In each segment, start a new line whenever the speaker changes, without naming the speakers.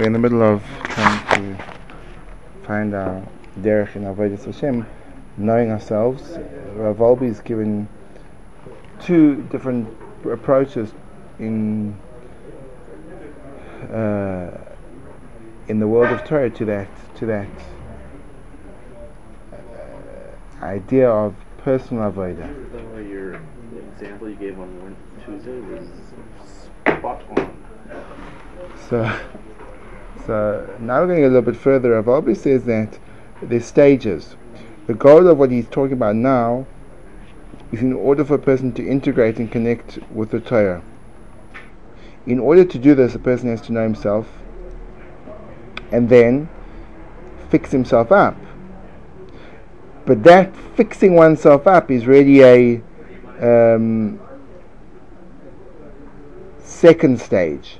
We're in the middle of trying to find our derech in Avodah Hashem, knowing ourselves. Rav is given two different approaches in uh, in the world of Torah to that to that uh, idea of personal avodah.
Your example you gave on Tuesday was spot on.
So, so now we're going a little bit further. Wolbe says that there's stages. The goal of what he's talking about now is in order for a person to integrate and connect with the Torah. In order to do this, a person has to know himself and then fix himself up. But that fixing oneself up is really a um, second stage.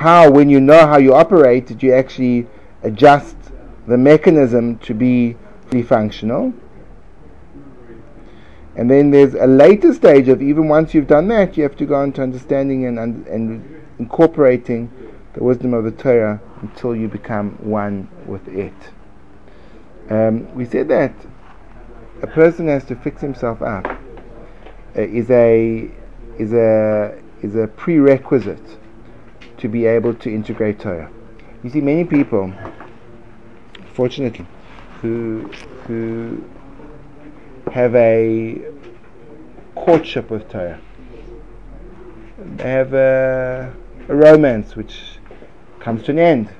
How, when you know how you operate, did you actually adjust the mechanism to be fully functional? And then there's a later stage of even once you've done that, you have to go into understanding and, and, and incorporating the wisdom of the Torah until you become one with it. Um, we said that a person has to fix himself up uh, is a is a is a prerequisite to be able to integrate Torah. You see, many people, fortunately, who who have a courtship with Torah. They have a, a romance which comes to an end.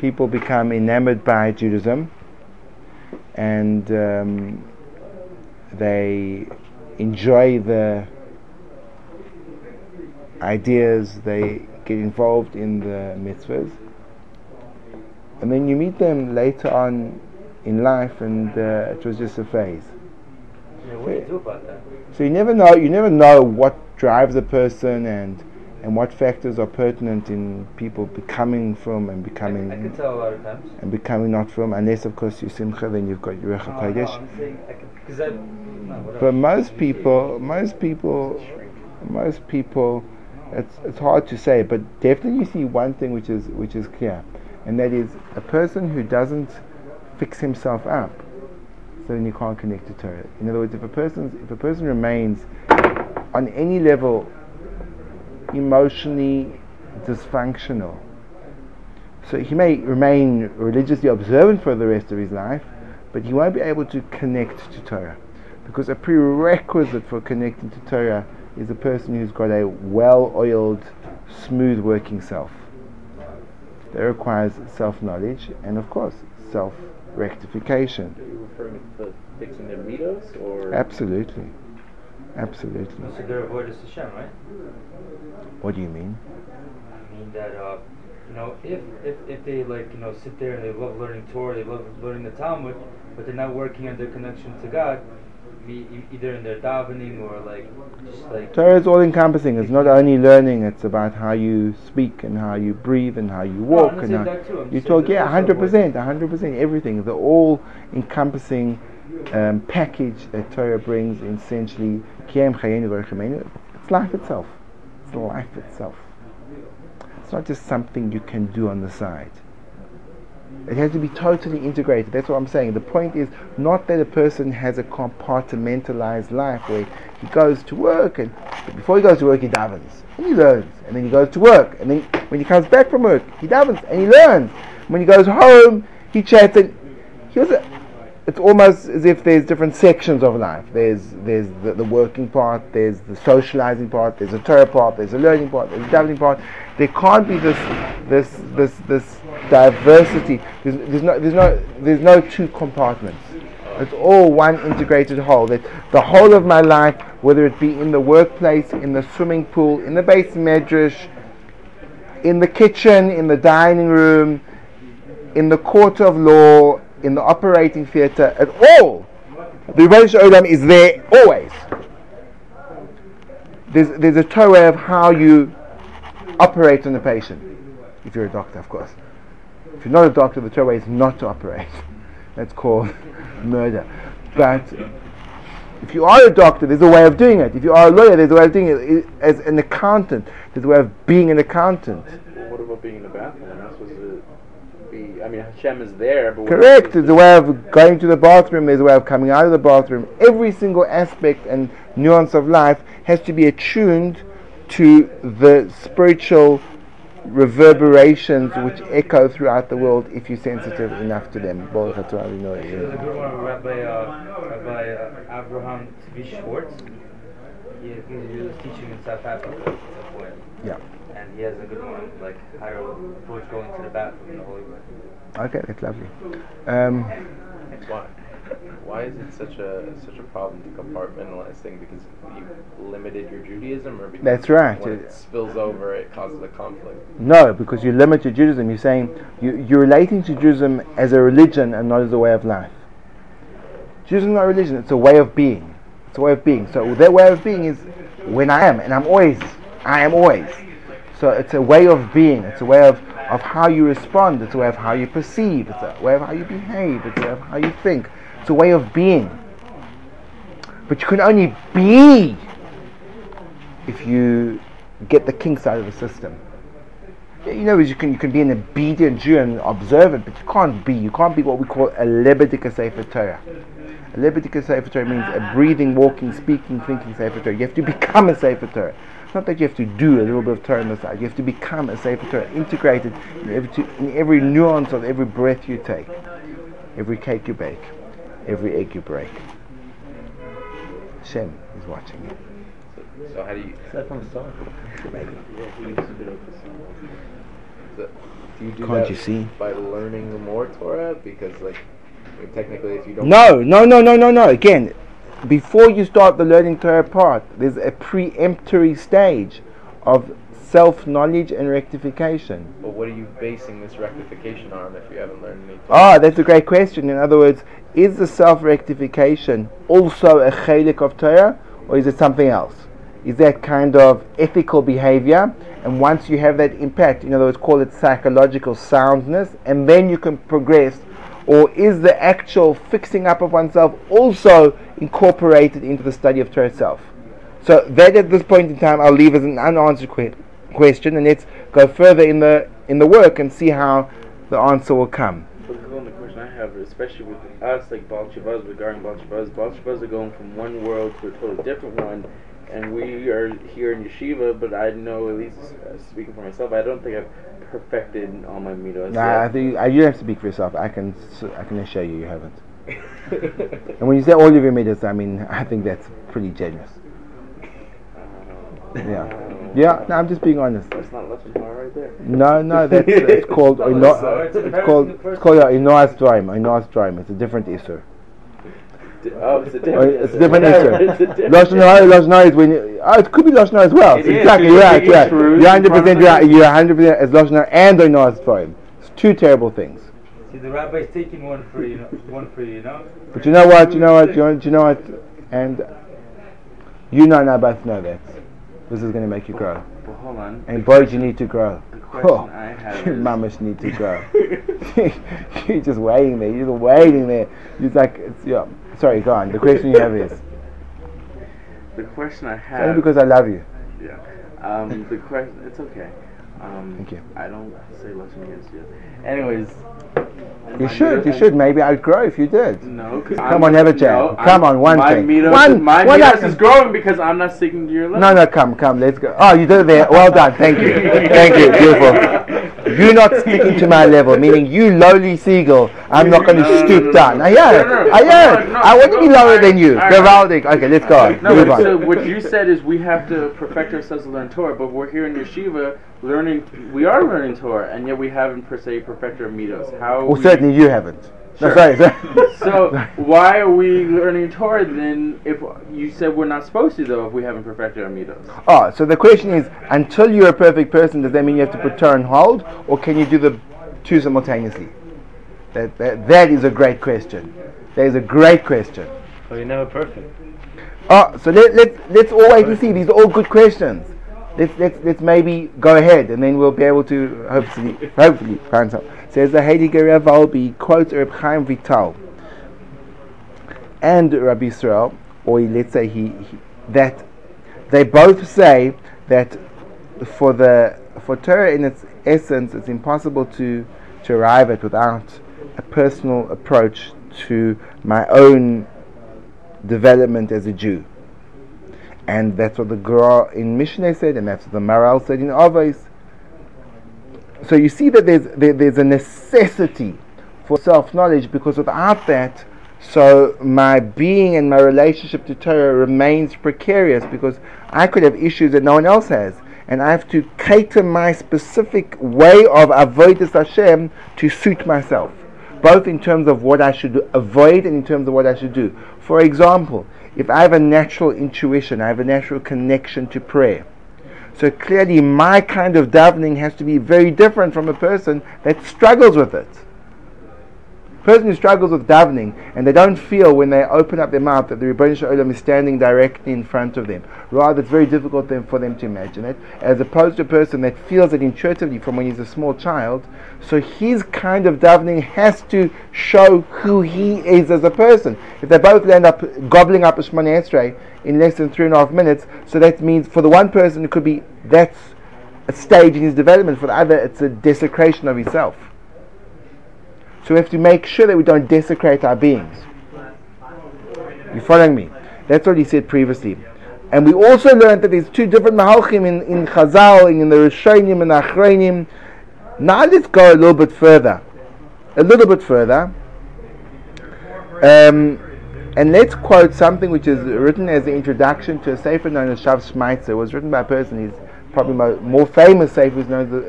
People become enamored by Judaism and um, they enjoy the ideas, they get involved in the mitzvahs. And then you meet them later on in life, and uh, it was just a phase.
Yeah, what do you do about that?
So you never know. You never know what drives a person, and and what factors are pertinent in people becoming from and becoming
I, I can tell a lot of times.
and becoming not from. Unless, of course, you simcha, then you've got your
no,
Kodesh.
I'm saying can I. No.
But most people, most people, most people, it's it's hard to say. But definitely, you see one thing which is which is clear, and that is a person who doesn't fix himself up, so then you can't connect to Torah. In other words, if a person if a person remains on any level emotionally dysfunctional, so he may remain religiously observant for the rest of his life, but he won't be able to connect to Torah. Because a prerequisite for connecting to Torah is a person who's got a well oiled, smooth working self. That requires self knowledge and, of course, self rectification.
Are you referring to fixing their midos or
Absolutely. Absolutely.
So they're avodas Hashem, right?
What do you mean?
I mean that uh, you know, if, if if they like you know sit there and they love learning Torah, they love learning the Talmud, but they're not working on their connection to God, be either in their davening or like just like
Torah is all encompassing. It's not only learning, it's about how you speak and how you breathe and how you walk
I'm
and how
that too, I'm
you talk. Yeah, hundred percent, hundred percent, everything. The all encompassing um, package that Torah brings. Essentially, Kiyam Chayenu V'Rechemenu. It's life itself. It's life itself. It's not just something you can do on the side. It has to be totally integrated. That's what I'm saying. The point is not that a person has a compartmentalized life where he goes to work and before he goes to work he davens and he learns and then he goes to work and then when he comes back from work he davens and he learns. When he goes home he chats and he was it's almost as if there's different sections of life. There's there's the, the working part, there's the socializing part, there's a Torah part, there's a learning part, there's a davening part. There can't be this this this this diversity. There's, there's no there's no there's no two compartments. It's all one integrated whole. That the whole of my life, whether it be in the workplace, in the swimming pool, in the beis medrash, in the kitchen, in the dining room, in the court of law, in the operating theatre, at all, the Rebbeinu Olam is there always. There's, there's a Torah of how you operate on a patient. If you're a doctor, of course. If you're not a doctor, the Torah way is not to operate. That's called murder. But if you are a doctor, there's a way of doing it. If you are a lawyer, there's a way of doing it. As an accountant, there's a way of being an accountant.
what about being in the bathroom. We're not supposed to be. I mean, Hashem is there, but
Correct. There's a way of going to the bathroom. There's a way of coming out of the bathroom. Every single aspect and nuance of life has to be attuned to the spiritual reverberations which echo throughout the world if you're sensitive enough to them. Baruch
There's a good one, Rabbi, uh, Rabbi uh, Abraham Tzvi Schwartz. He, he was teaching in South Africa at some point.
Yeah.
And he has a good one, like how to approach going to the bathroom in the Holy Land.
Okay, that's lovely. Um,
Why? Is it such a such a problem to compartmentalize things? Because you limited your Judaism, or because
That's right.
when it spills over, it causes a conflict?
no, because you limit to Judaism. You're saying you, you're relating to Judaism as a religion and not as a way of life. Judaism is not a religion; it's a way of being. It's a way of being. So that way of being is when I am, and I'm always. I am always. So it's a way of being. It's a way of, of how you respond. It's a way of how you perceive. It's a way of how you behave. It's a way of how you think. It's a way of being. But you can only be if you get the kinks out of the system. You know, you can you can be an obedient Jew and observant, but you can't be. You can't be what we call a lebedika sefer Torah. A lebedika sefer Torah means a breathing, walking, speaking, thinking sefer Torah. You have to become a sefer Torah. It's not that you have to do a little bit of Torah on the side. You have to become a sefer Torah, integrated in every, in every nuance of every breath you take, every cake you bake, every egg you break. Shem is watching you.
So, so how do you? Yeah, he used to be able. So, do you do
Can't
that
you see?
by learning more Torah? Because like, technically, if you don't.
No, no, no, no, no, no. Again, before you start the learning Torah part, there's a preemptory stage of self knowledge and rectification.
But what are you basing this rectification on if you haven't learned any? Torah?
Ah, that's a great question. In other words, is the self rectification also a chelek of Torah, or is it something else? Is that kind of ethical behavior? And once you have that impact, in other words, call it psychological soundness, and then you can progress. Or is the actual fixing up of oneself also incorporated into the study of Torah itself? So that at this point in time, I'll leave as an unanswered que- question, and let's go further in the in the work and see how the answer will come.
But the question I have, especially with us, like Baal Shabazz, regarding Baal Shabazz, Baal Shabazz are going from one world to a totally different one, and we are here in yeshiva, but I know, at least uh, speaking for myself, I don't think I've perfected all my midos
Nah, I think uh, you have to speak for yourself. I can I can assure you you haven't. And when you say all of your meters, I mean I think that's pretty generous. Yeah, yeah. No, I'm just being honest.
That's not less than right there.
No, no, that's it's called
No,
ino-
so it's a
it's called it's called a inoas dryim. Inoas dryim. It's a different issur.
D- Oh, it's a
Oh,
different.
It's a different
Whatever, it's a
issur.
different
Lashon hara, lashon hara is when you, oh, it could be lashon hara as well.
It is,
exactly,
because
you're right.
you're
Yeah,
speaking truth
you're
in
100
front
percent
of
right. You're 100 percent as lashon hara and inoas dryim. It's two terrible things.
See, the rabbi's taking one for you, know, one for you, you know?
But you know what? You know what? You know, you know what? And you know and I both know that this is going to make you grow.
Well, hold on.
And boys, you need to grow.
The question
Oh,
I have
you mamas need to grow. you're just waiting there. You're just waiting there. You're like, it's, yeah. Sorry, go on. The question you have is
The question I have.
only because I love you.
Yeah. Um, the question. It's okay. Um,
Thank you.
I don't say lesson against you. Anyways.
You should. You should. Maybe I'd grow if you did.
No,
Come
I'm-
on, have a chat.
no,
Come
I'm-
on, one
my
thing. One-
my
one
is growing because I'm not sticking to your
level.
No,
no, come, come. Let's go. Oh, you did it there. Well done. Thank you. Thank you. Beautiful. You're not sticking to my level, meaning you lowly seagull. I'm not going to
No,
stoop
no,
down. I heard. I heard. I want to be lower than you. Gavaldic. Okay, let's go on.
No, so what you said is we have to perfect ourselves to learn Torah, but we're here in yeshiva learning. We are learning Torah, and yet we haven't per se perfected our midos. How?
Well,
we-
certainly you haven't. No,
Sure.
sorry. sorry.
So why are we learning Torah then? If you said we're not supposed to, though, if we haven't perfected our midos.
Oh, so the question is, until you're a perfect person, does that mean you have to put Torah on hold, or can you do the two simultaneously? That, that, that is a great question. That is a great question.
But you're never perfect.
Oh, so let, let, let's all wait and see. These are all good questions. Let's, let's, let's maybe go ahead and then we'll be able to hopefully hopefully find some. Says the Heiliger Rav Wolbe quotes Reb Chaim Vital and Rabbi Israel, or let's say he, he that they both say that for the for Torah in its essence, it's impossible to, to arrive at without a personal approach to my own development as a Jew. And that's what the Gra in Mishnah said, and that's what the Maharal said in Avos. So you see that there's, there, there's a necessity for self knowledge because without that, so my being and my relationship to Torah remains precarious because I could have issues that no one else has. And I have to cater my specific way of avoiding Hashem to suit myself, both in terms of what I should avoid and in terms of what I should do. For example, if I have a natural intuition, I have a natural connection to prayer. So clearly, my kind of davening has to be very different from a person that struggles with it person who struggles with davening and they don't feel when they open up their mouth that the Ribbono Shel Olam is standing directly in front of them. Rather, it's very difficult for them to imagine it, as opposed to a person that feels it intuitively from when he's a small child. So his kind of davening has to show who he is as a person. If they both end up gobbling up a Shemona Esrei in less than three and a half minutes, so that means for the one person it could be that's a stage in his development, for the other it's a desecration of himself. So we have to make sure that we don't desecrate our beings. You following me? That's what he said previously. And we also learned that there's two different mahalchim in, in Chazal, in the Rishonim and Achronim. Now let's go a little bit further. A little bit further. Um, and let's quote something which is written as the introduction to a sefer known as Shav Shmaitzer. It was written by a person, he's probably more, famous sefer,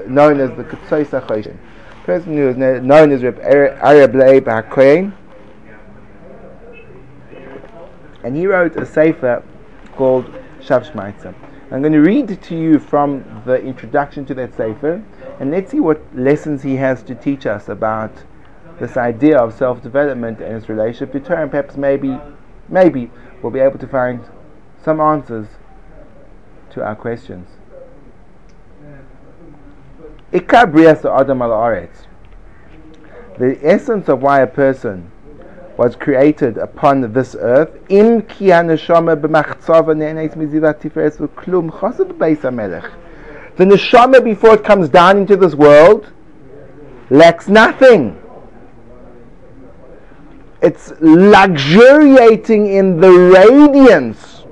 known as the, Ketzos HaChoshen person who is known as Arab Leib HaKohen. And he wrote a sefer called Shav. I'm going to read to you from the introduction to that sefer, and let's see what lessons he has to teach us about this idea of self-development and its relationship to Torah. And perhaps maybe, maybe we'll be able to find some answers to our questions. Adam The essence of why a person was created upon this earth, im ki haneshama b'machtzava mizivat tiferes v'klum. The neshama before it comes down into this world lacks nothing. It's luxuriating in the radiance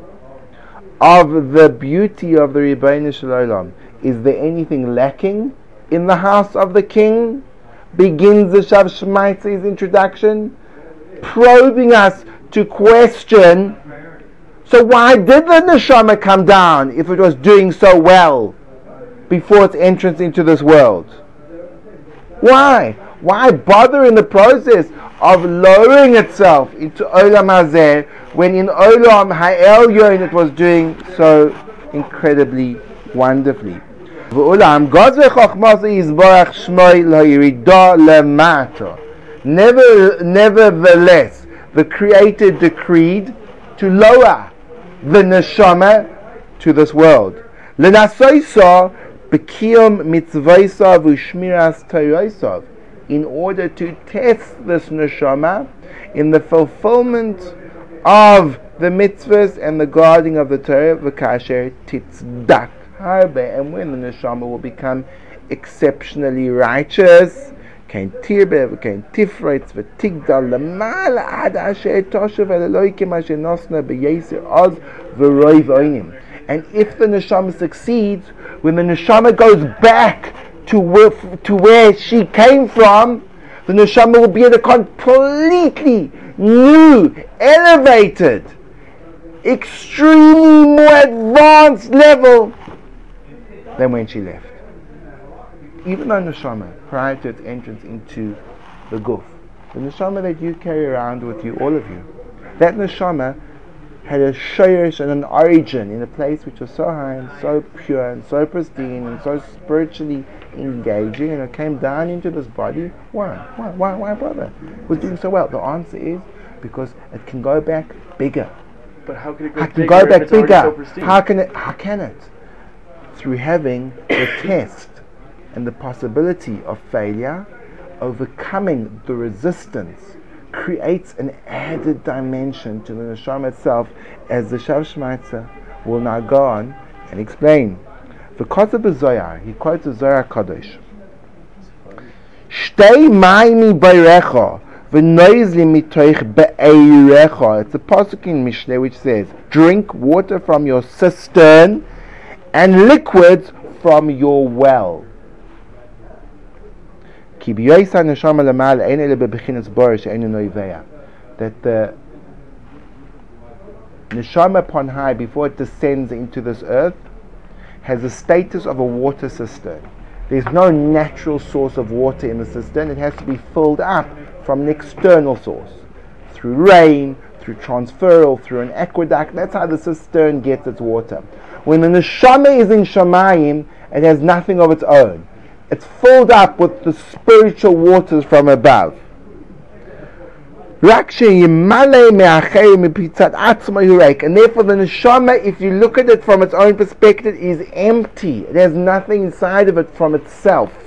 of the beauty of the Ribbono Shel Olam. Is there anything lacking? In the house of the king begins the Shav Shmaitz's introduction, probing us to question so why did the neshama come down if it was doing so well before its entrance into this world? Why? Why bother in the process of lowering itself into Olam Hazeh when in Olam Ha'elyon it was doing so incredibly wonderfully? Never nevertheless, the Creator decreed to lower the neshama to this world. In order to test this neshama in the fulfillment of the mitzvahs and the guarding of the Torah, v'kasher titzdak harbe, and when the neshama will become exceptionally righteous, kein tirbe, kein tifretz, v'tigdal lemal ad asher toshev eloikim asher nosna b'yesir oz v'roi v'oinim. And if the neshama succeeds, when the neshama goes back to where, to where she came from, the neshama will be at a completely new, elevated, extremely more advanced level than when she left. Even though neshama, prior to its entrance into the guf, the neshama that you carry around with you, all of you, that neshama had a shayrish and an origin in a place which was so high and so pure and so pristine and so spiritually engaging, and it came down into this body. Why? Why? Why? Why, brother? It was doing so well. The answer is because it can go back bigger.
But how can it go,
it can go back bigger? So how can it? How can it? Through having the test and the possibility of failure, overcoming the resistance creates an added dimension to the neshama itself, as the Shav Shmaitzer will now go on and explain. Because of the he quotes the Zohar Kadosh. Shtei maimi bayrecha v'noizli mitoich be'eirecha. It's a pasuk in Mishneh which says, drink water from your cistern and liquids from your well. That the neshama upon high, before it descends into this earth, has the status of a water cistern. There's no natural source of water in the cistern. It has to be filled up from an external source through rain, through transferal, through an aqueduct. That's how the cistern gets its water. When the neshama is in Shamayim, it has nothing of its own. It's filled up with the spiritual waters from above. And therefore the neshama, if you look at it from its own perspective, is empty. It has nothing inside of it from itself.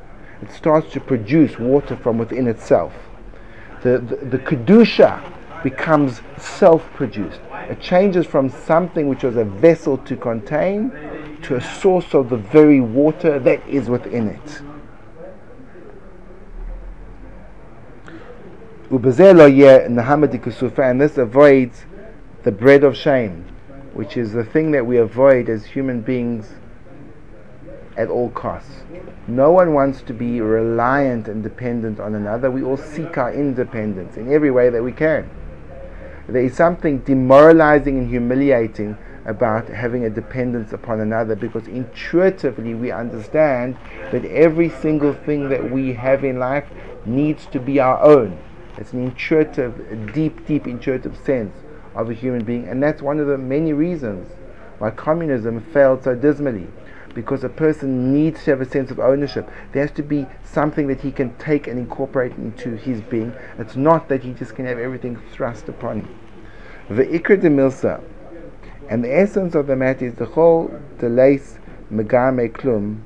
it starts to produce water from within itself. The, the, the Kedusha becomes self produced. It changes from something which was a vessel to contain to a source of the very water that is within it. and this avoids the bread of shame, which is the thing that we avoid as human beings at all costs. No one wants to be reliant and dependent on another. We all seek our independence in every way that we can. There is something demoralizing and humiliating about having a dependence upon another because intuitively we understand that every single thing that we have in life needs to be our own. It's an intuitive, deep, deep intuitive sense of a human being, and that's one of the many reasons why communism failed so dismally. Because a person needs to have a sense of ownership. There has to be something that he can take and incorporate into his being. It's not that he just can have everything thrust upon him. The ikra de milsa, and the essence of the matter is the whole delays megame klum,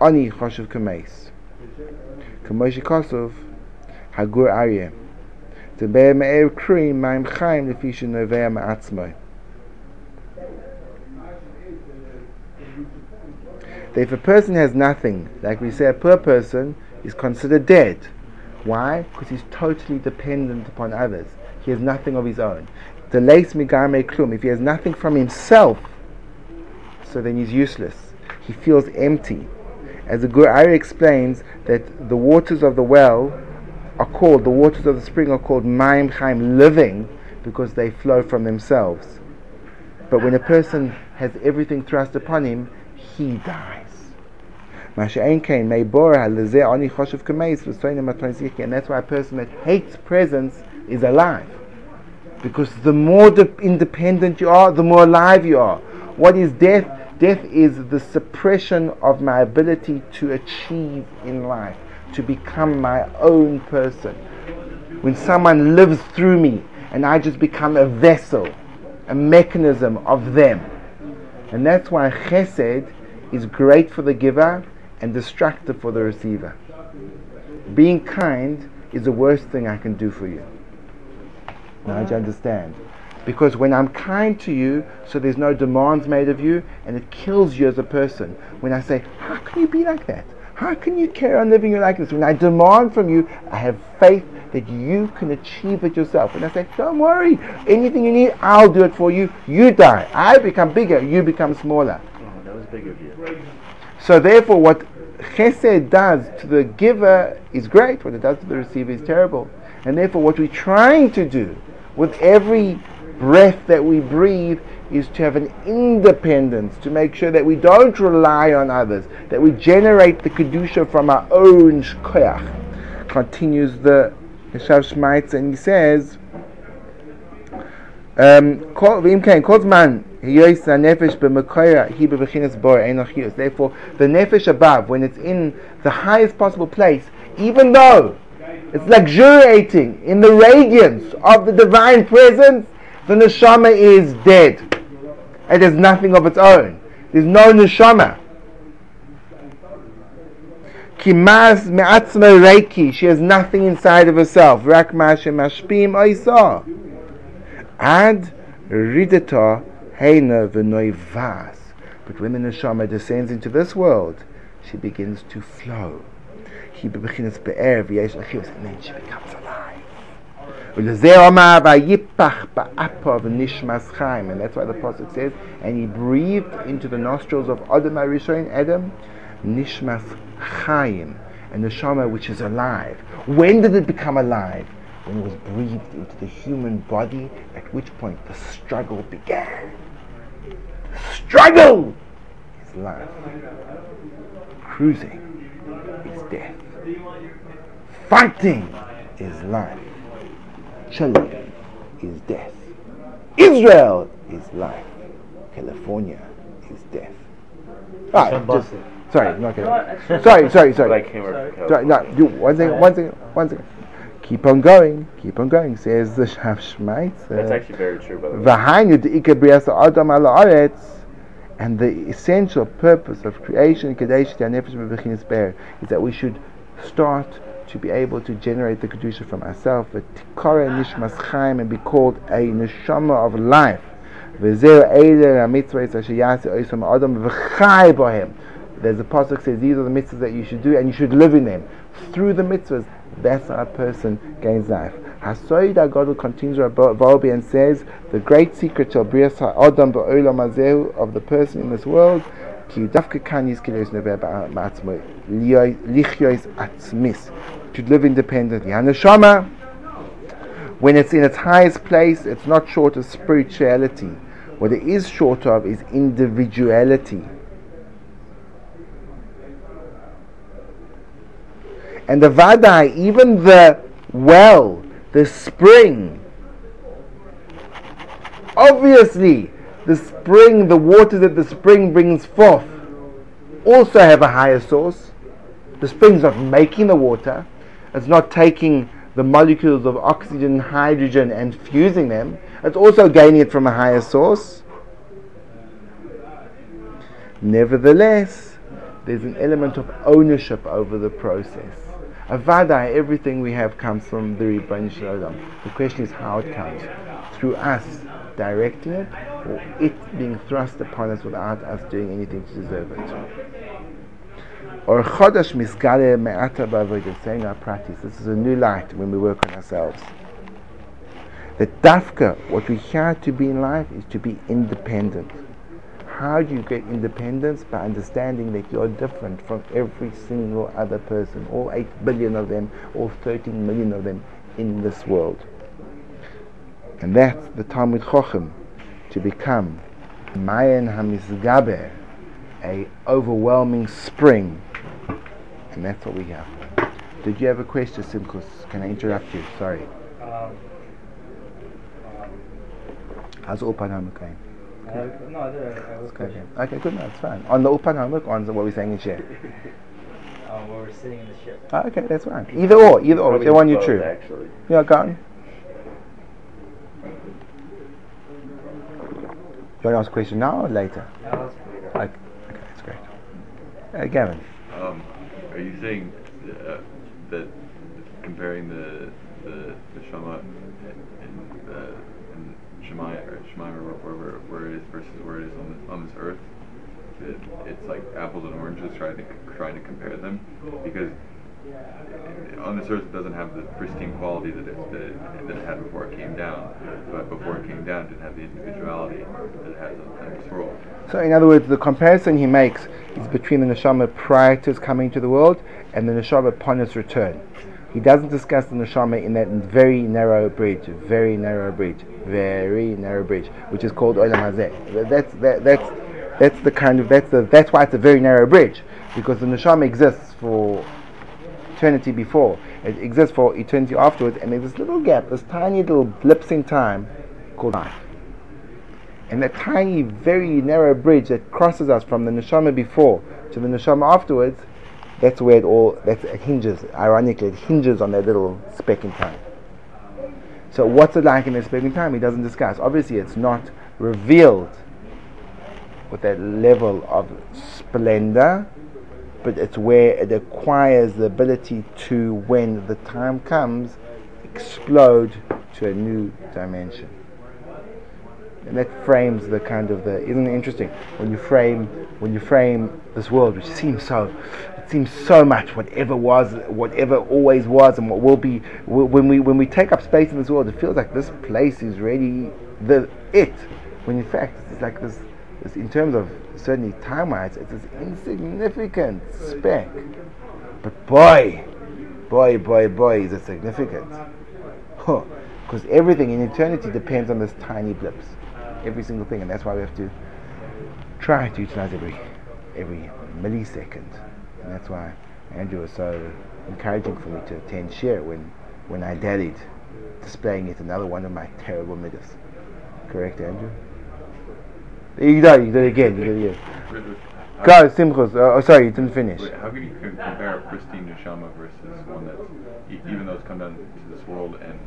ani choshev kameis. Kamoshi kosov, HaGur Aryeh. The Be'er Me'er Krim Maim Chaim Lefi Shenovea Ma'atzmai. if a person has nothing, like we say a poor person is considered dead. Why? Because he's totally dependent upon others. He has nothing of his own. The lace migame klum, if he has nothing from himself, so then he's useless. He feels empty. As the Gur Aryeh explains that the waters of the well are called, the waters of the spring are called Maim Chaim, living, because they flow from themselves. But when a person has everything thrust upon him, he dies. And that's why a person that hates presence is alive. Because the more de- independent you are, the more alive you are. What is death? Death is the suppression of my ability to achieve in life to become my own person. When someone lives through me and I just become a vessel, a mechanism of them. And that's why chesed is great for the giver and destructive for the receiver. Being kind is the worst thing I can do for you. Now do you understand? Because when I'm kind to you, so there's no demands made of you, and it kills you as a person. When I say, How can you be like that? How can you carry on living your life like this? When I demand from you, I have faith that you can achieve it yourself. And I say, don't worry, anything you need, I'll do it for you. You die. I become bigger, you become smaller.
Oh, that was big of you.
So therefore, what chesed does to the giver is great. What it does to the receiver is terrible. And therefore, what we're trying to do with every breath that we breathe is to have an independence, to make sure that we don't rely on others, that we generate the Kedusha from our own shkoyach. Continues the Yeshav Shmaitz and he says, um, bor. Therefore, the nefesh above, when it's in the highest possible place, even though it's luxuriating in the radiance of the divine presence, the neshama is dead. It has nothing of its own. There's no neshama. Kimaz me'atzma reiki. She has nothing inside of herself. Rak ma'ashem mashpim oisa. Ad ridata heina v'noivas. But when the neshama descends into this world, she begins to flow. He begins be'er v'yesh achios, and then she becomes alive. And that's why the Prophet says, and he breathed into the nostrils of Adam HaRishon, Adam, Nishmas Chaim, and the Shama which is alive. When did it become alive? When it was breathed into the human body, at which point the struggle began. struggle is life. Cruising is death. Fighting is life. Chilling is death. Israel is life. California is death. Ah, just, sorry, not. Sorry, sorry, sorry.
Like him or
Sorry, no, do one second, one second, one second. Keep on going, keep on going, says the Shav Shmaitz.
That's actually very true, by the way.
V'hainu de'ika brias ha'adam ala aretz, and the essential purpose of creation, Kadesh Nefesh Bebechinis Be'er, is that we should start to be able to generate the Kedusha from ourselves, Tikara Nishmas Chaim, and be called a Neshama of life. V'zeh Eiler HaMitzvahs Asher Yaseh Oisam Adam V'chai Bohem. There's a pasuk says these are the mitzvahs that you should do and you should live in them. Through the mitzvahs, that's how a person gains life. Hasoid Agadol continues Rabbi and says, the great secret Adam ba'olam of the person in this world to live independently. And the when it's in its highest place, it's not short of spirituality. What it is short of is individuality. And the Vadai, even the well, the spring, obviously, the spring, the water that the spring brings forth, also have a higher source. The spring's not making the water, it's not taking the molecules of oxygen, hydrogen, and fusing them. It's also gaining it from a higher source. Nevertheless, there's an element of ownership over the process. Avada, everything we have comes from the Ribbon Shalom. The question is how it comes. Through us directing it, or it being thrust upon us without us doing anything to deserve it. Or chodesh misgale me'ata saying our practice. This is a new light when we work on ourselves. The dafka, what we have to be in life is to be independent. How do you get independence? By understanding that you're different from every single other person, all 8 billion of them, all 13 million of them in this world. And that's the talmid chacham, to become Mayan Hamizgaber, a overwhelming spring. And that's what we have. Did you have a question, Simkus? Can I interrupt you? Sorry.
Um,
How's open homework going?
Uh, no, I, did, I, I was
Okay,
question.
okay, good, no, it's fine. On the open homework, on the, what we're saying in share.
Um, what we're sitting in the ship.
Ah, okay, that's fine. Either or, either or,
Probably
whichever one you
both,
choose.
Actually.
Yeah, go on. You want to ask a question now or later?
Yeah, that's pretty good.
Okay, okay that's great. Uh, Gavin.
Um, are you saying uh, that comparing the the, the Shema in, uh, in Or or wherever where it is versus where it is on this, on this earth, that it's like apples and oranges trying to trying to compare them because on this earth it doesn't have the pristine quality that it, that it, that it had before it came down, but before it came down it didn't have the individuality that it has on this world.
So, in other words, the comparison he makes is between the neshama prior to his coming to the world and the neshama upon his return. He doesn't discuss the neshama in that very narrow bridge, very narrow bridge, very narrow bridge, which is called Olam Hazeh. That's that, that's that's the kind of that's the that's why it's a very narrow bridge because the neshama exists for eternity before, it exists for eternity afterwards, and there's this little gap, this tiny little blips in time called life. And that tiny, very narrow bridge that crosses us from the neshama before to the neshama afterwards, that's where it all that's, it hinges. Ironically, it hinges on that little speck in time. So, what's it like in that speck in time? He doesn't discuss. Obviously, it's not revealed with that level of splendor, but it's where it acquires the ability to, when the time comes, explode to a new dimension. And that frames the kind of the isn't it interesting when you frame when you frame this world which seems so seems so much whatever was whatever always was and what will be. When we when we take up space in this world it feels like this place is really the it. When in fact it's like this, this in terms of certainly time wise it's this insignificant speck. But boy boy boy boy is it significant. Because everything in eternity depends on this tiny blips. Every single thing, and that's why we have to try to utilize every every millisecond, and that's why Andrew was so encouraging for me to attend share when when I dallied, displaying yet another one of my terrible midas. Correct, Andrew? You did it, you did it again, you did it again. Go, Simchus. Uh, oh, sorry, you didn't finish.
Wait, how can you compare a pristine neshama versus one that, even though it's come down to this world and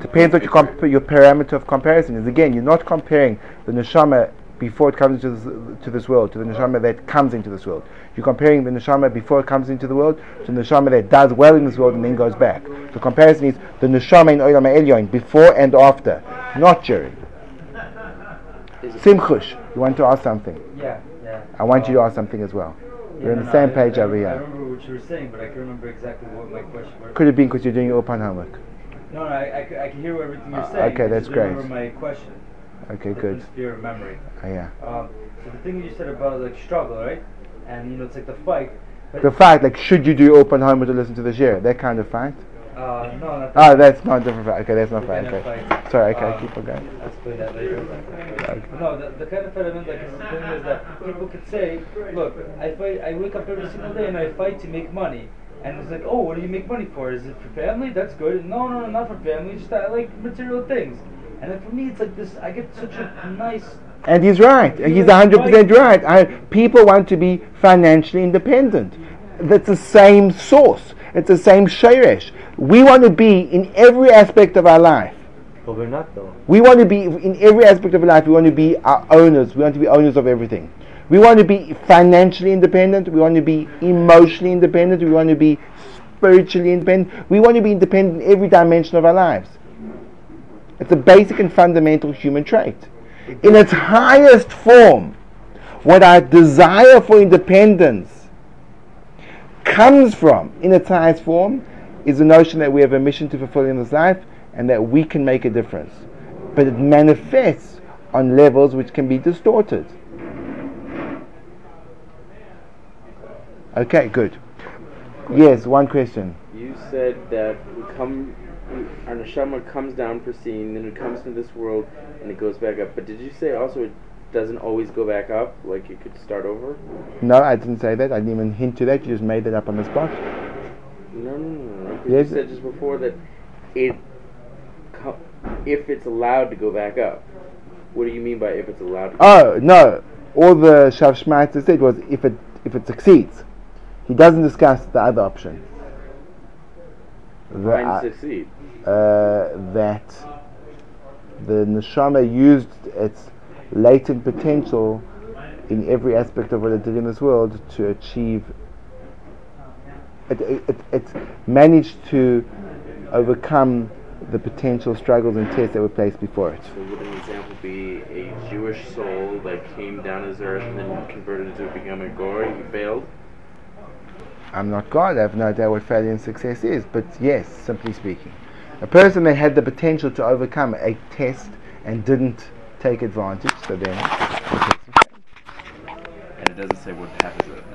Depends what your, comp- your parameter of comparison is. Again, you're not comparing the neshama before it comes into this, to this world to the neshama that comes into this world. You're comparing the neshama before it comes into the world to the neshama that does well in this world and then goes back. The comparison is the neshama in Olam Elyon before and after, not during. Simchush, you want to ask something?
Yeah, yeah.
I want you to ask something as well.
Yeah,
We're on
no,
the same
I,
page
I,
over
I
here.
remember what you were saying, but I can't remember exactly what my question was.
Could have been because you're doing your open homework.
No, no, I, I, I can hear everything you're
Uh,
saying.
okay, that's great.
Remember my question.
Okay, good.
Fear of memory.
Oh, yeah.
Um, so the thing you said about like struggle, right? And you know, it's like the fight.
The fight, like, should you do open homework to listen to the share? That kind of fight?
uh, no, not
Oh, that's not different fight. Okay, that's not fight. Okay.
fight.
Sorry, okay,
Um,
keep on going.
I'll explain that later. But no, the, the kind of fight I meant, like, is the thing is that people could say, look, I fight, I wake up every single day and I fight to make money. And it's like, oh, what do you make money for? Is it for family? That's good. No, no, no, not for family. Just I like material things. And then for me, it's like this. I get such a nice.
And he's right. He's
Yeah,
100% right. I, people want to be financially independent. That's the same source. It's the same sheresh. We want to be in every aspect of our life.
But we're not though.
We want to be in every aspect of our life. We want to be our owners. We want to be owners of everything. We want to be financially independent. We want to be emotionally independent. We want to be spiritually independent. We want to be independent in every dimension of our lives. It's a basic and fundamental human trait. In its highest form, what our desire for independence comes from, in its highest form, is the notion that we have a mission to fulfill in this life and that we can make a difference. But it manifests on levels which can be distorted. Okay, good. Yes, one question.
You said that we come, our neshama comes down pristine, then it comes to this world, and it goes back up. But did you say also it doesn't always go back up? Like it could start over?
No, I didn't say that. I didn't even hint to that. You just made that up on the spot.
No, no, no, no.
Yes.
You said just before that it, co- if it's allowed to go back up. What do you mean by if it's allowed to? Go
Oh no! All the Shav said was if it if it succeeds. He doesn't discuss the other option. Uh,
succeed.
uh, that the neshama used its latent potential in every aspect of what it did in this world to achieve. It, it, it, it managed to overcome the potential struggles and tests that were placed before it.
So would an example be a Jewish soul that came down as earth and then converted into becoming a gory? He failed.
I'm not God, I have no idea what failure and success is, but yes, simply speaking. A person that had the potential to overcome a test and didn't take advantage, so then.
And it doesn't say what happens.